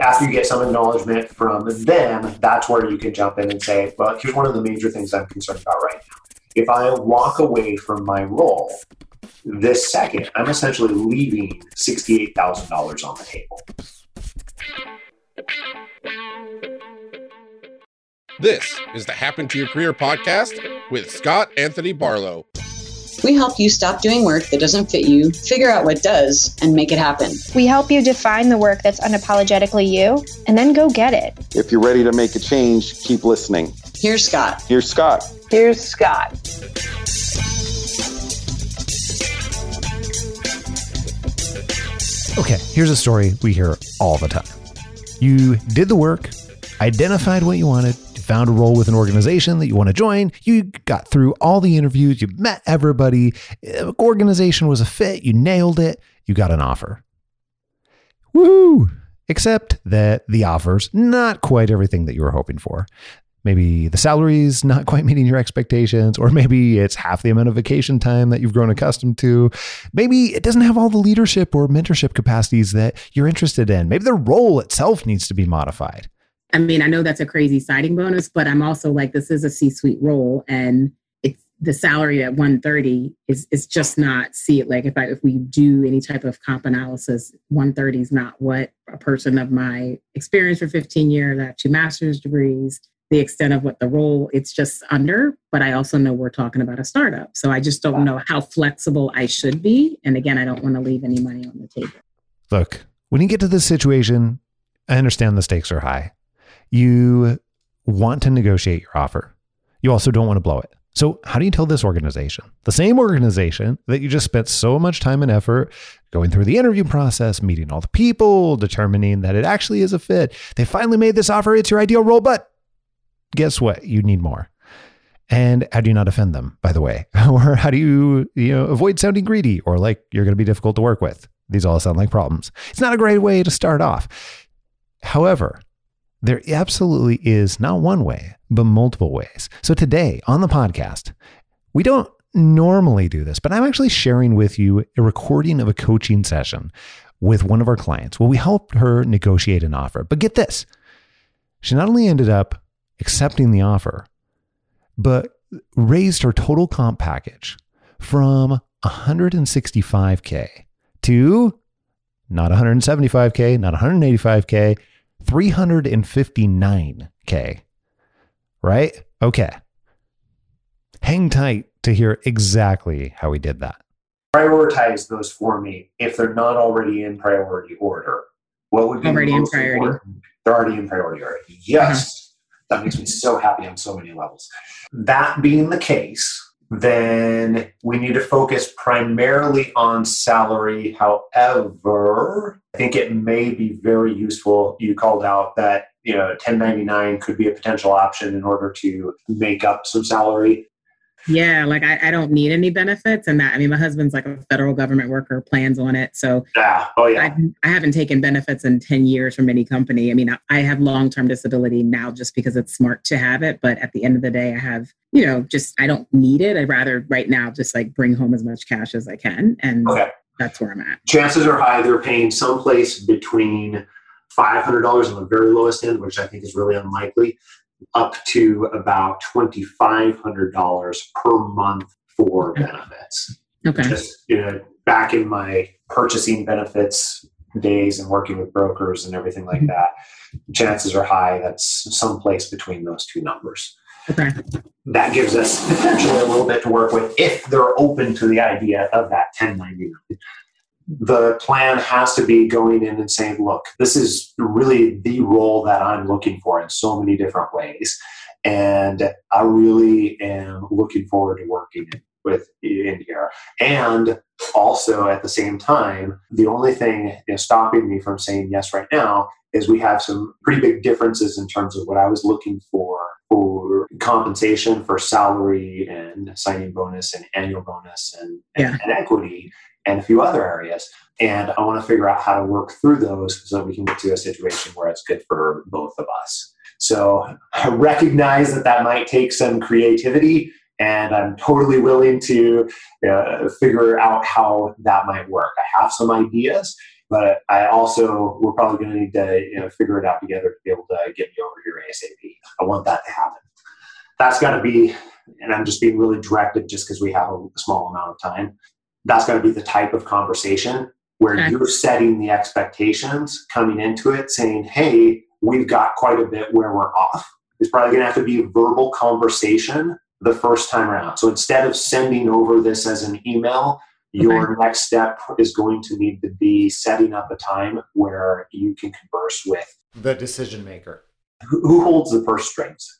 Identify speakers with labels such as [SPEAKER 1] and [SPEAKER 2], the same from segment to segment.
[SPEAKER 1] after you get some acknowledgement from them, that's where you can jump in and say, well, here's one of the major things I'm concerned about right now. If I walk away from my role this second, I'm essentially leaving $68,000 on the table.
[SPEAKER 2] This is the Happen to Your Career podcast with Scott Anthony Barlow.
[SPEAKER 3] We help you stop doing work that doesn't fit you, figure out what does, and make it happen.
[SPEAKER 4] We help you define the work that's unapologetically you, and then go get it.
[SPEAKER 5] If you're ready to make a change, keep listening.
[SPEAKER 3] Here's Scott.
[SPEAKER 5] Here's Scott.
[SPEAKER 6] Here's Scott.
[SPEAKER 7] Okay, here's a story we hear all the time. You did the work, identified what you wanted, you found a role with an organization that you want to join, you got through all the interviews, you met everybody, uh, organization was a fit, you nailed it, you got an offer. Woo! Except that the offer's not quite everything that you were hoping for. Maybe the salary's not quite meeting your expectations, or maybe it's half the amount of vacation time that you've grown accustomed to. Maybe it doesn't have all the leadership or mentorship capacities that you're interested in. Maybe the role itself needs to be modified.
[SPEAKER 8] I mean, I know that's a crazy signing bonus, but I'm also like, this is a C suite role and it's the salary at 130 is is just not see it like if I if we do any type of comp analysis, 130 is not what a person of my experience for 15 years, I have two master's degrees, the extent of what the role it's just under but i also know we're talking about a startup. So i just don't know how flexible i should be. And again i don't want to leave any money on the table.
[SPEAKER 7] Look, when you get to this situation, I understand the stakes are high. You want to negotiate your offer. You also don't want to blow it. So, how do you tell this organization, the same organization that you just spent so much time and effort going through the interview process, meeting all the people, determining that it actually is a fit? They finally made this offer. It's your ideal role, but guess what? You need more. And how do you not offend them, by the way? or how do you, you know, avoid sounding greedy or like you're going to be difficult to work with? These all sound like problems. It's not a great way to start off. However, there absolutely is not one way, but multiple ways. So today on the podcast, we don't normally do this, but I'm actually sharing with you a recording of a coaching session with one of our clients where we helped her negotiate an offer. But get this she not only ended up accepting the offer, but raised her total comp package from 165K to not 175K, not 185K, 359K. Right? Okay. Hang tight to hear exactly how we did that.
[SPEAKER 1] Prioritize those for me if they're not already in priority order. What would be
[SPEAKER 8] Already in
[SPEAKER 1] most
[SPEAKER 8] priority.
[SPEAKER 1] important? They're already in priority order. Yes. Uh-huh. That makes me so happy on so many levels. That being the case, then we need to focus primarily on salary. However, I think it may be very useful. You called out that you know 1099 could be a potential option in order to make up some salary.
[SPEAKER 8] Yeah like I, I don't need any benefits and that i mean my husband's like a federal government worker plans on it so
[SPEAKER 1] Yeah. Oh yeah.
[SPEAKER 8] I, I haven't taken benefits in 10 years from any company. I mean, I, I have long term disability now just because it's smart to have it. But at the end of the day, I have, you know, just I don't need it. I'd rather right now just like bring home as much cash as I can. And
[SPEAKER 1] Okay.
[SPEAKER 8] that's where I'm at.
[SPEAKER 1] chances are high they're paying someplace between $500 on the very lowest end, which I think is really unlikely, up to about $2,500 per month for benefits.
[SPEAKER 8] Okay.
[SPEAKER 1] Just you know, back in my purchasing benefits days and working with brokers and everything like mm-hmm. that, chances are high that's someplace between those two numbers
[SPEAKER 8] Okay.
[SPEAKER 1] that gives us potentially a little bit to work with if they're open to the idea of that 1099. The plan has to be going in and saying, look, this is really the role that I'm looking for in so many different ways. And I really am looking forward to working with in here. And also at the same time, the only thing you know, stopping me from saying yes right now is we have some pretty big differences in terms of what I was looking for for compensation for salary and signing bonus and annual bonus and,
[SPEAKER 8] Yeah.
[SPEAKER 1] and, and equity and a few other areas. And I want to figure out how to work through those so that we can get to a situation where it's good for both of us. So I recognize that that might take some creativity, and I'm totally willing to uh, figure out how that might work. I have some ideas, but I also we're probably going to need to you know, figure it out together to be able to get me over here ASAP. I want that to happen. That's got to be, and I'm just being really directed just because we have a small amount of time. That's got to be the type of conversation where
[SPEAKER 8] Okay.
[SPEAKER 1] you're setting the expectations coming into it, saying, "Hey, we've got quite a bit where we're off." It's probably going to have to be a verbal conversation the first time around. So instead of sending over this as an email, your next step is going to need to be setting up a time where you can converse with
[SPEAKER 7] The decision maker.
[SPEAKER 1] who who holds the purse strings.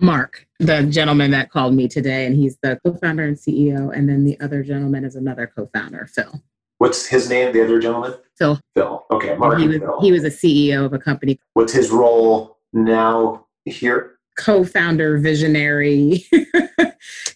[SPEAKER 8] Mark, the gentleman that called me today, and he's the co-founder and CEO, and then the other gentleman is another co-founder, Phil.
[SPEAKER 1] What's his name? The other gentleman,
[SPEAKER 8] Phil,
[SPEAKER 1] Phil. Okay, Mark
[SPEAKER 8] he was
[SPEAKER 1] Phil.
[SPEAKER 8] he was a CEO of a company,
[SPEAKER 1] What's his role now here?
[SPEAKER 8] co-founder, visionary.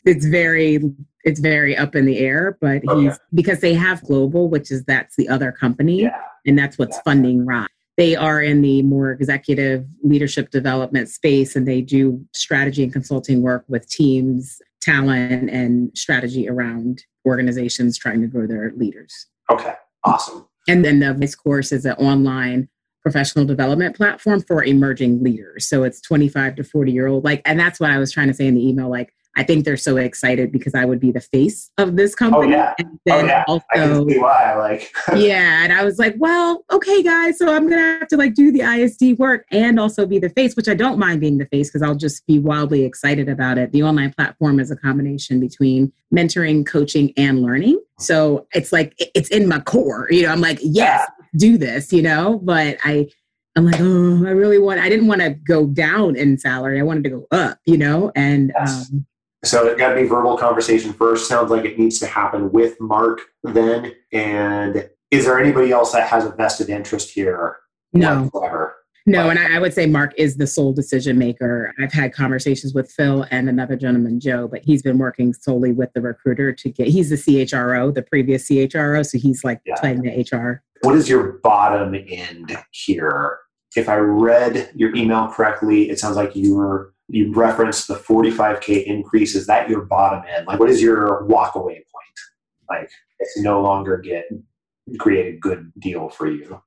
[SPEAKER 8] it's very it's very up in the air, but
[SPEAKER 1] Okay.
[SPEAKER 8] he's because they have global, which is that's the other company.
[SPEAKER 1] Yeah.
[SPEAKER 8] and that's what's
[SPEAKER 1] Yeah.
[SPEAKER 8] funding ROC. They are in the more executive leadership development space and they do strategy and consulting work with teams, talent, and strategy around organizations trying to grow their leaders.
[SPEAKER 1] Okay. Awesome.
[SPEAKER 8] And then the Voice course is an online professional development platform for emerging leaders. So it's 25 to 40 year old. Like, and that's what I was trying to say in the email. Like, I think they're so excited because I would be the face of this company.
[SPEAKER 1] Oh, yeah.
[SPEAKER 8] And
[SPEAKER 1] Oh
[SPEAKER 8] then
[SPEAKER 1] yeah.
[SPEAKER 8] also,
[SPEAKER 1] I can see why. Like.
[SPEAKER 8] yeah and i was like well okay guys so i'm gonna have to like do the isd work and also be the face which i don't mind being the face because i'll just be wildly excited about it the online platform is a combination between mentoring coaching and learning so it's like it's in my core you know i'm like yes do this you know but i i'm like oh i really want i didn't want to go down in salary i wanted to go up you know and
[SPEAKER 1] Yes.
[SPEAKER 8] um,
[SPEAKER 1] So it got to be verbal conversation first. Sounds like it needs to happen with Mark then. And is there anybody else that has a vested interest here?
[SPEAKER 8] no
[SPEAKER 1] Whatsoever?
[SPEAKER 8] No, and I, I would say Mark is the sole decision maker. I've had conversations with Phil and another gentleman, Joe, but he's been working solely with the recruiter to get. He's the CHRO, the previous CHRO, so he's like
[SPEAKER 1] Yeah.
[SPEAKER 8] playing the HR.
[SPEAKER 1] What is your bottom end here? If I read your email correctly, it sounds like you were you referenced the 45k increase. Is that your bottom end? Like, what is your walkaway point? Like, it's no longer get create a good deal for you.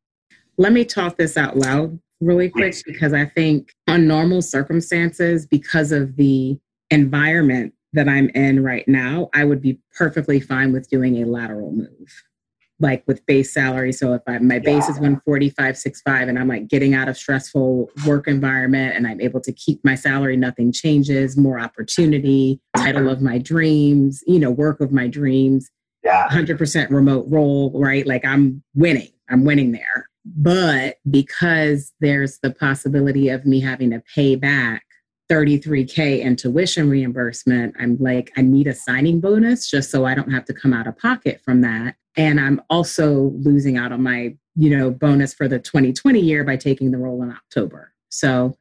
[SPEAKER 8] Let me talk this out loud really quick
[SPEAKER 1] Please.
[SPEAKER 8] because I think on normal circumstances, because of the environment that I'm in right now, I would be perfectly fine with doing a lateral move. Like with base salary. So if I, my base is 145.65 and I'm like getting out of stressful work environment and I'm able to keep my salary, nothing changes, more opportunity, title of my dreams, you know, work of my dreams,
[SPEAKER 1] Yeah.
[SPEAKER 8] 100% remote role, right? Like I'm winning. I'm winning there. But because there's the possibility of me having to pay back 33K in tuition reimbursement, I'm like, I need a signing bonus just so I don't have to come out of pocket from that. And I'm also losing out on my, you know, bonus for the 2020 year by taking the role in October. So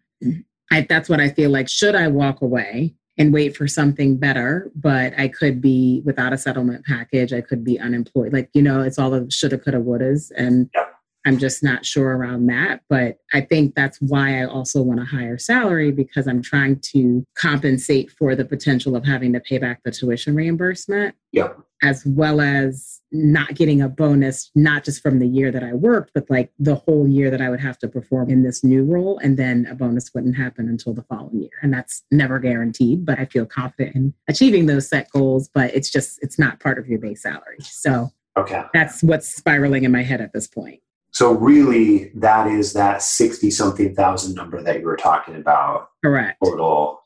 [SPEAKER 8] I, that's what I feel like. Should I walk away and wait for something better? But I could be without a settlement package. I could be unemployed. Like, you know, it's all the shoulda, coulda, wouldas. And
[SPEAKER 1] Yep.
[SPEAKER 8] I'm just not sure around that. But I think that's why I also want a higher salary because I'm trying to compensate for the potential of having to pay back the tuition reimbursement
[SPEAKER 1] Yep.
[SPEAKER 8] as well as not getting a bonus, not just from the year that I worked, but like the whole year that I would have to perform in this new role. And then a bonus wouldn't happen until the following year. And that's never guaranteed, but I feel confident in achieving those set goals, but it's just, it's not part of your base salary. So
[SPEAKER 1] Okay.
[SPEAKER 8] that's what's spiraling in my head at this point.
[SPEAKER 1] So really, that is that sixty something thousand number that you were talking about
[SPEAKER 8] Correct.
[SPEAKER 1] total.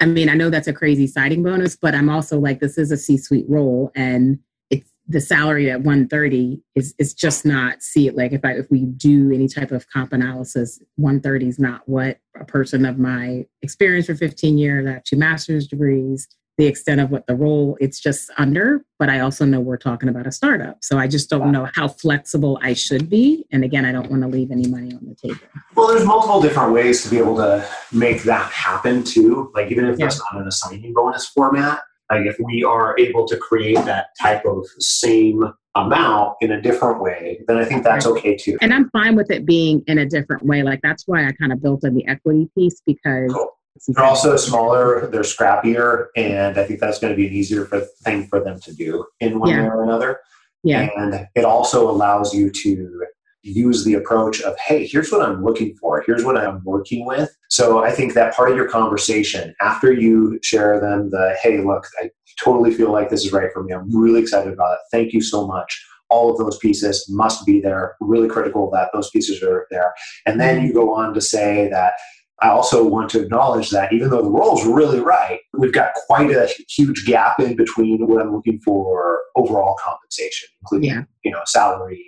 [SPEAKER 8] I mean, I know that's a crazy signing bonus, but I'm also like, this is a C-suite role, and it's the salary at 130 is is just not see it like if I if we do any type of comp analysis, 130 is not what a person of my experience for 15 years, I have two master's degrees, the extent of what the role it's just under. But I also know we're talking about a startup, so I just don't know how flexible I should be. And again, I don't want to leave any money on the table.
[SPEAKER 1] Well, there's multiple different ways to be able to make that happen too. Like even if that's not an assigning bonus format, like if we are able to create that type of same amount in a different way, then I think that's okay too.
[SPEAKER 8] and I'm fine with it being in a different way. Like that's why I kind of built in the equity piece because
[SPEAKER 1] Cool. They're also smaller, they're scrappier, and I think that's going to be an easier for, thing for them to do in one
[SPEAKER 8] Yeah.
[SPEAKER 1] way or another.
[SPEAKER 8] yeah,
[SPEAKER 1] And it also allows you to use the approach of, hey, here's what I'm looking for, here's what I'm working with. So I think that part of your conversation, after you share them the, hey, look, I totally feel like this is right for me, I'm really excited about it, thank you so much. All of those pieces must be there, really critical that those pieces are there. And then mm-hmm. you go on to say that I also want to acknowledge that even though the role is really right, we've got quite a huge gap in between what I'm looking for overall compensation, including
[SPEAKER 8] Yeah.
[SPEAKER 1] you know salary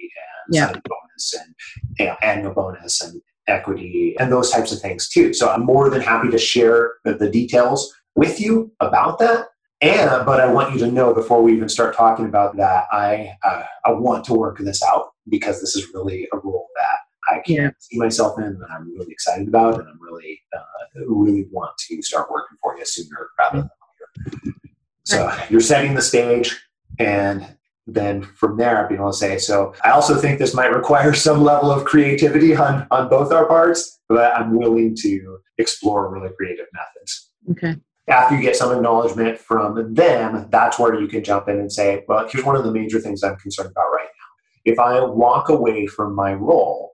[SPEAKER 1] and
[SPEAKER 8] Yeah.
[SPEAKER 1] bonus and you know, annual bonus and equity and those types of things too. So I'm more than happy to share the, the details with you about that. And but I want you to know before we even start talking about that, I uh, I want to work this out because this is really a role I can
[SPEAKER 8] Yeah.
[SPEAKER 1] see myself in that I'm really excited about and I'm really uh, really want to start working for you sooner rather than later. So you're setting the stage and then from there being able to say so i also think this might require some level of creativity on on both our parts but i'm willing to explore really creative methods
[SPEAKER 8] Okay.
[SPEAKER 1] after you get some acknowledgement from them that's where you can jump in and say well here's one of the major things i'm concerned about right now if i walk away from my role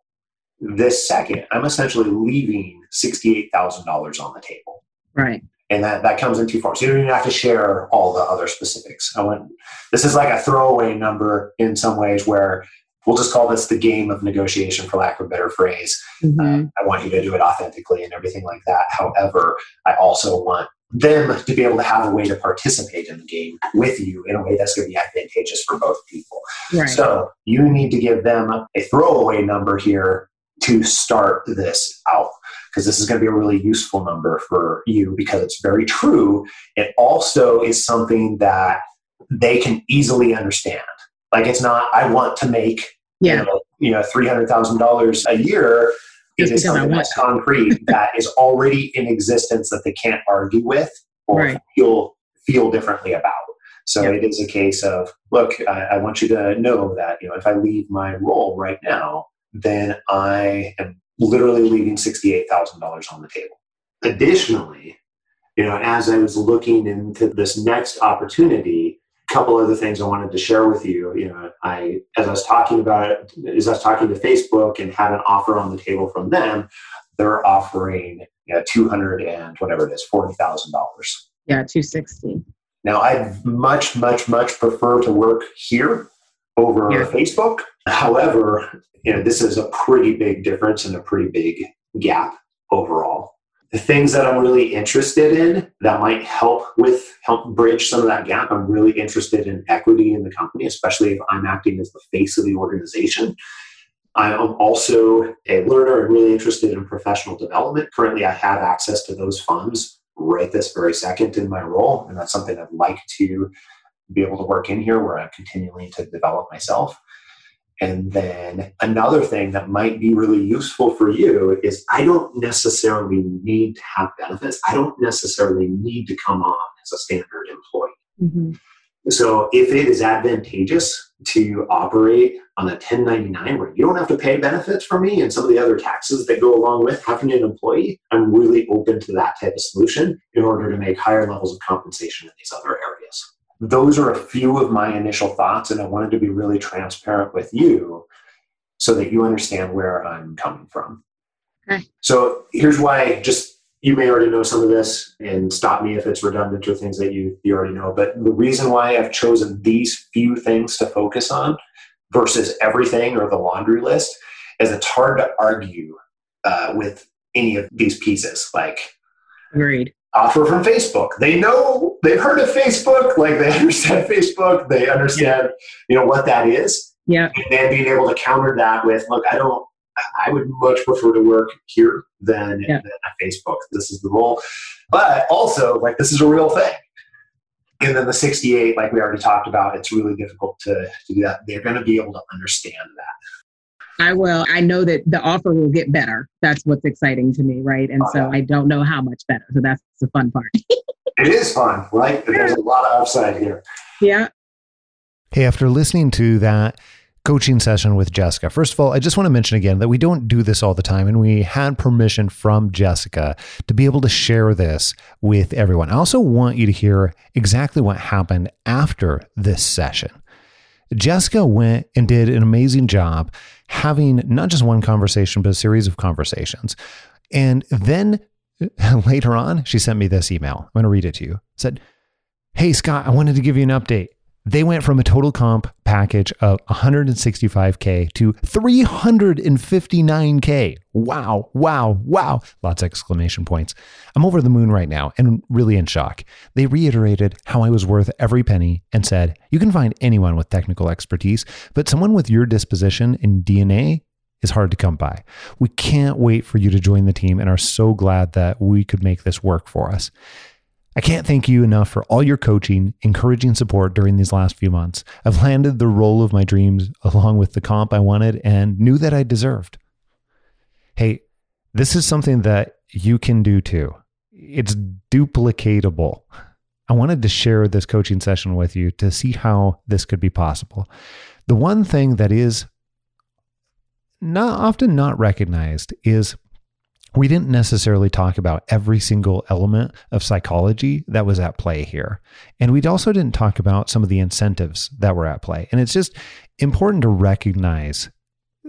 [SPEAKER 1] this second i'm essentially leaving $68000 on the table
[SPEAKER 8] Right.
[SPEAKER 1] and that, that comes in two forms. You don't even have to share all the other specifics. I want this is like a throwaway number in some ways where we'll just call this the game of negotiation for lack of a better phrase.
[SPEAKER 8] Mhm.
[SPEAKER 1] Uh, I want you to do it authentically and everything like that. However, I also want them to be able to have a way to participate in the game with you in a way that's going to be advantageous for both people.
[SPEAKER 8] right.
[SPEAKER 1] So you need to give them a throwaway number here to start this out because this is going to be a really useful number for you because it's very true. It also is something that they can easily understand. Like it's not, I want to make
[SPEAKER 8] yeah.
[SPEAKER 1] you know, you know three hundred thousand dollars a year. It is something that's concrete that is already in existence that they can't argue with or
[SPEAKER 8] Right.
[SPEAKER 1] feel feel differently about. So
[SPEAKER 8] Yep.
[SPEAKER 1] it is a case of look, I, I want you to know that you know if I leave my role right now, then I am literally leaving sixty eight thousand dollars on the table. Additionally, you know, as I was looking into this next opportunity, a couple other things I wanted to share with you. You know, I as I was talking about it, as I was talking to Facebook and had an offer on the table from them, they're offering you know, two hundred and whatever it is, forty thousand dollars.
[SPEAKER 8] Yeah. 260.
[SPEAKER 1] Now, I'd much, much, much prefer to work here over
[SPEAKER 8] Yeah.
[SPEAKER 1] Facebook. However, you know, this is a pretty big difference and a pretty big gap overall. The things that I'm really interested in that might help with help bridge some of that gap. I'm really interested in equity in the company, especially if I'm acting as the face of the organization. I'm also a learner and really interested in professional development. Currently, I have access to those funds right this very second in my role, and that's something I'd like to be able to work in here where I'm continuing to develop myself. And then another thing that might be really useful for you is I don't necessarily need to have benefits. I don't necessarily need to come on as a standard employee.
[SPEAKER 8] Mm-hmm.
[SPEAKER 1] So if it is advantageous to operate on a 1099 where you don't have to pay benefits for me and some of the other taxes that go along with having an employee, I'm really open to that type of solution in order to make higher levels of compensation in these other areas. Those are a few of my initial thoughts, and I wanted to be really transparent with you so that you understand where I'm coming from.
[SPEAKER 8] Okay.
[SPEAKER 1] So here's why just you may already know some of this and stop me if it's redundant or things that you, you already know. But the reason why I've chosen these few things to focus on versus everything or the laundry list is it's hard to argue uh, with any of these pieces. Like
[SPEAKER 8] Agreed.
[SPEAKER 1] Offer from Facebook. They know they've heard of Facebook, like they understand Facebook, they understand, you know, what that is.
[SPEAKER 8] Yeah.
[SPEAKER 1] And then being able to counter that with, look, I don't I would much prefer to work here than,
[SPEAKER 8] Yeah.
[SPEAKER 1] than at Facebook. This is the role. But also, like, this is a real thing. And then the 68, like we already talked about, it's really difficult to, to do that. They're going to be able to understand that.
[SPEAKER 8] I will. I know that the offer will get better. That's what's exciting to me, right? And
[SPEAKER 1] Oh,
[SPEAKER 8] so
[SPEAKER 1] yeah.
[SPEAKER 8] I don't know how much better. So that's the fun part.
[SPEAKER 1] It is fun, right? There's a lot of upside here.
[SPEAKER 8] yeah.
[SPEAKER 7] Hey, after listening to that coaching session with Jessica, first of all, I just want to mention again that we don't do this all the time, and we had permission from Jessica to be able to share this with everyone. I also want you to hear exactly what happened after this session. Jessica went and did an amazing job having not just one conversation, but a series of conversations. And then later on, she sent me this email. I'm going to read it to you. It said, Hey, Scott, I wanted to give you an update. They went from a total comp package of 165K to 359K. Wow, wow, wow. Lots of exclamation points. I'm over the moon right now and really in shock. They reiterated how I was worth every penny and said, You can find anyone with technical expertise, but someone with your disposition and DNA is hard to come by. We can't wait for you to join the team and are so glad that we could make this work for us. I can't thank you enough for all your coaching, encouraging support during these last few months. I've landed the role of my dreams along with the comp I wanted and knew that I deserved. Hey, this is something that you can do too. It's duplicatable. I wanted to share this coaching session with you to see how this could be possible. The one thing that is not often not recognized is we didn't necessarily talk about every single element of psychology that was at play here. And we also didn't talk about some of the incentives that were at play. And it's just important to recognize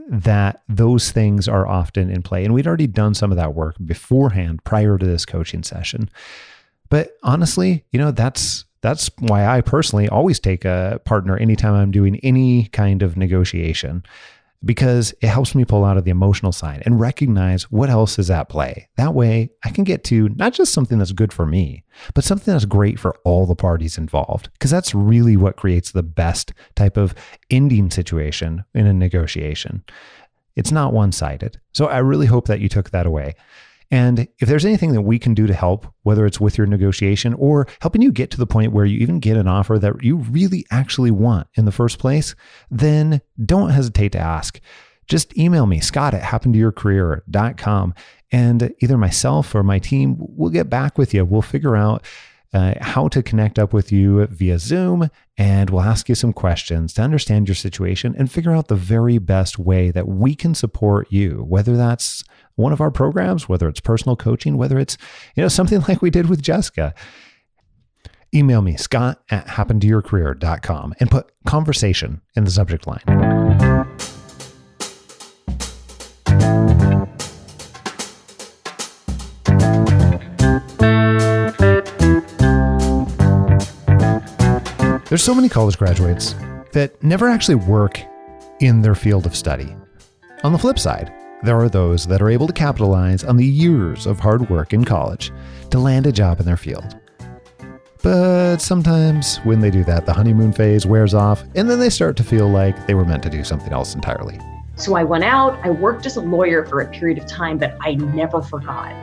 [SPEAKER 7] that those things are often in play. And we'd already done some of that work beforehand prior to this coaching session. But honestly, you know, that's that's why I personally always take a partner anytime I'm doing any kind of negotiation because it helps me pull out of the emotional side and recognize what else is at play. That way, I can get to not just something that's good for me, but something that's great for all the parties involved. Because that's really what creates the best type of ending situation in a negotiation. It's not one sided. So I really hope that you took that away. And if there's anything that we can do to help, whether it's with your negotiation or helping you get to the point where you even get an offer that you really actually want in the first place, then don't hesitate to ask. Just email me, scott at happentoyourcareer.com, and either myself or my team will get back with you. We'll figure out uh, how to connect up with you via Zoom, and we'll ask you some questions to understand your situation and figure out the very best way that we can support you, whether that's one of our programs, whether it's personal coaching, whether it's, you know, something like we did with Jessica. Email me, scott at happentoyourcareer.com and put conversation in the subject line. There's so many college graduates that never actually work in their field of study. On the flip side, there are those that are able to capitalize on the years of hard work in college to land a job in their field. But sometimes when they do that, the honeymoon phase wears off, and then they start to feel like they were meant to do something else entirely.
[SPEAKER 6] So I went out, I worked as a lawyer for a period of time that I never forgot.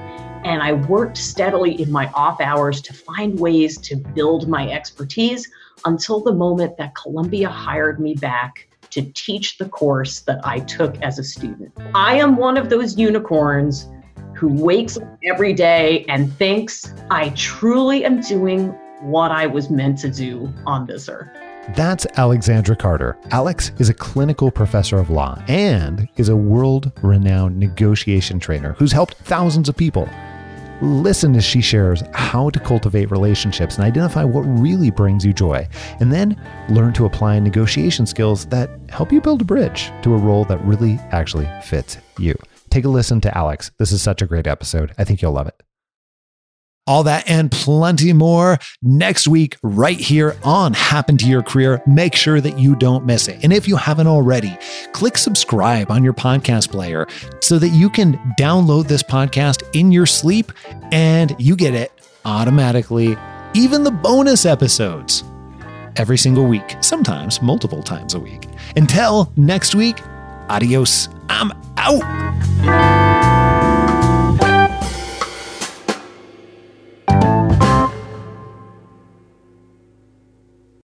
[SPEAKER 6] And I worked steadily in my off hours to find ways to build my expertise until the moment that Columbia hired me back to teach the course that I took as a student. I am one of those unicorns who wakes up every day and thinks I truly am doing what I was meant to do on this earth.
[SPEAKER 7] That's Alexandra Carter. Alex is a clinical professor of law and is a world renowned negotiation trainer who's helped thousands of people. Listen as she shares how to cultivate relationships and identify what really brings you joy, and then learn to apply negotiation skills that help you build a bridge to a role that really actually fits you. Take a listen to Alex. This is such a great episode. I think you'll love it. All that and plenty more next week, right here on Happen to Your Career. Make sure that you don't miss it. And if you haven't already, click subscribe on your podcast player so that you can download this podcast in your sleep and you get it automatically, even the bonus episodes every single week, sometimes multiple times a week. Until next week, adios. I'm out.